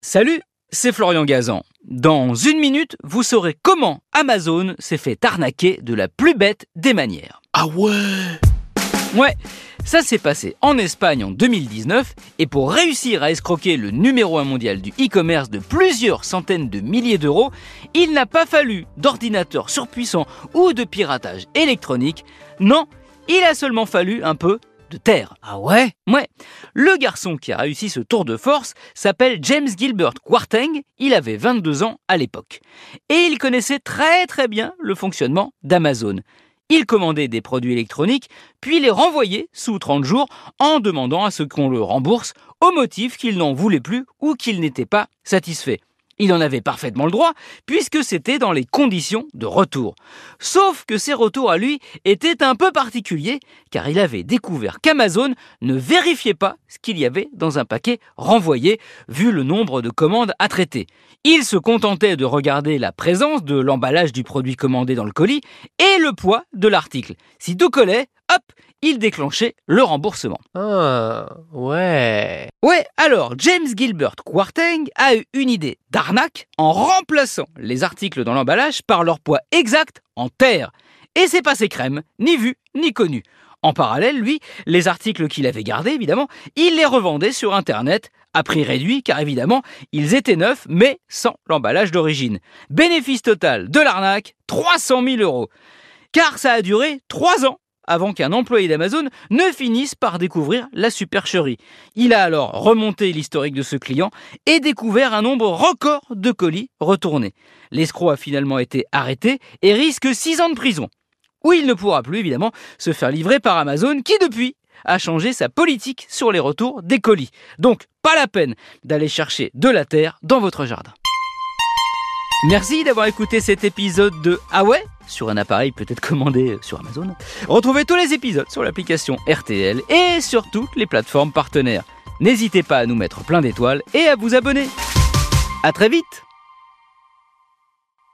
Salut, c'est Florian Gazan. Dans une minute, vous saurez comment Amazon s'est fait arnaquer de la plus bête des manières. Ah ouais Ouais, ça s'est passé en Espagne en 2019 et pour réussir à escroquer le numéro 1 mondial du e-commerce de plusieurs centaines de milliers d'euros, il n'a pas fallu d'ordinateur surpuissant ou de piratage électronique. Non, il a seulement fallu un peu de terre. Ah ouais? Ouais. Le garçon qui a réussi ce tour de force s'appelle James Gilbert Quarteng. Il avait 22 ans à l'époque. Et il connaissait très très bien le fonctionnement d'Amazon. Il commandait des produits électroniques, puis les renvoyait sous 30 jours en demandant à ce qu'on le rembourse au motif qu'il n'en voulait plus ou qu'il n'était pas satisfait. Il en avait parfaitement le droit, puisque c'était dans les conditions de retour. Sauf que ces retours à lui étaient un peu particuliers, car il avait découvert qu'Amazon ne vérifiait pas ce qu'il y avait dans un paquet renvoyé, vu le nombre de commandes à traiter. Il se contentait de regarder la présence de l'emballage du produit commandé dans le colis et le poids de l'article. Si tout collait, hop, il déclenchait le remboursement. Ah, ouais. Ouais, alors James Gilbert Quarteng a eu une idée d'arnaque en remplaçant les articles dans l'emballage par leur poids exact en terre. Et c'est passé crème, ni vu, ni connu. En parallèle, lui, les articles qu'il avait gardés, évidemment, il les revendait sur Internet à prix réduit, car évidemment, ils étaient neufs, mais sans l'emballage d'origine. Bénéfice total de l'arnaque, 300 000 euros. Car ça a duré trois ans avant qu'un employé d'Amazon ne finisse par découvrir la supercherie. Il a alors remonté l'historique de ce client et découvert un nombre record de colis retournés. L'escroc a finalement été arrêté et risque 6 ans de prison. Où il ne pourra plus évidemment se faire livrer par Amazon qui depuis a changé sa politique sur les retours des colis. Donc pas la peine d'aller chercher de la terre dans votre jardin. Merci d'avoir écouté cet épisode de Ah ouais sur un appareil peut-être commandé sur Amazon. Retrouvez tous les épisodes sur l'application RTL et sur toutes les plateformes partenaires. N'hésitez pas à nous mettre plein d'étoiles et à vous abonner. À très vite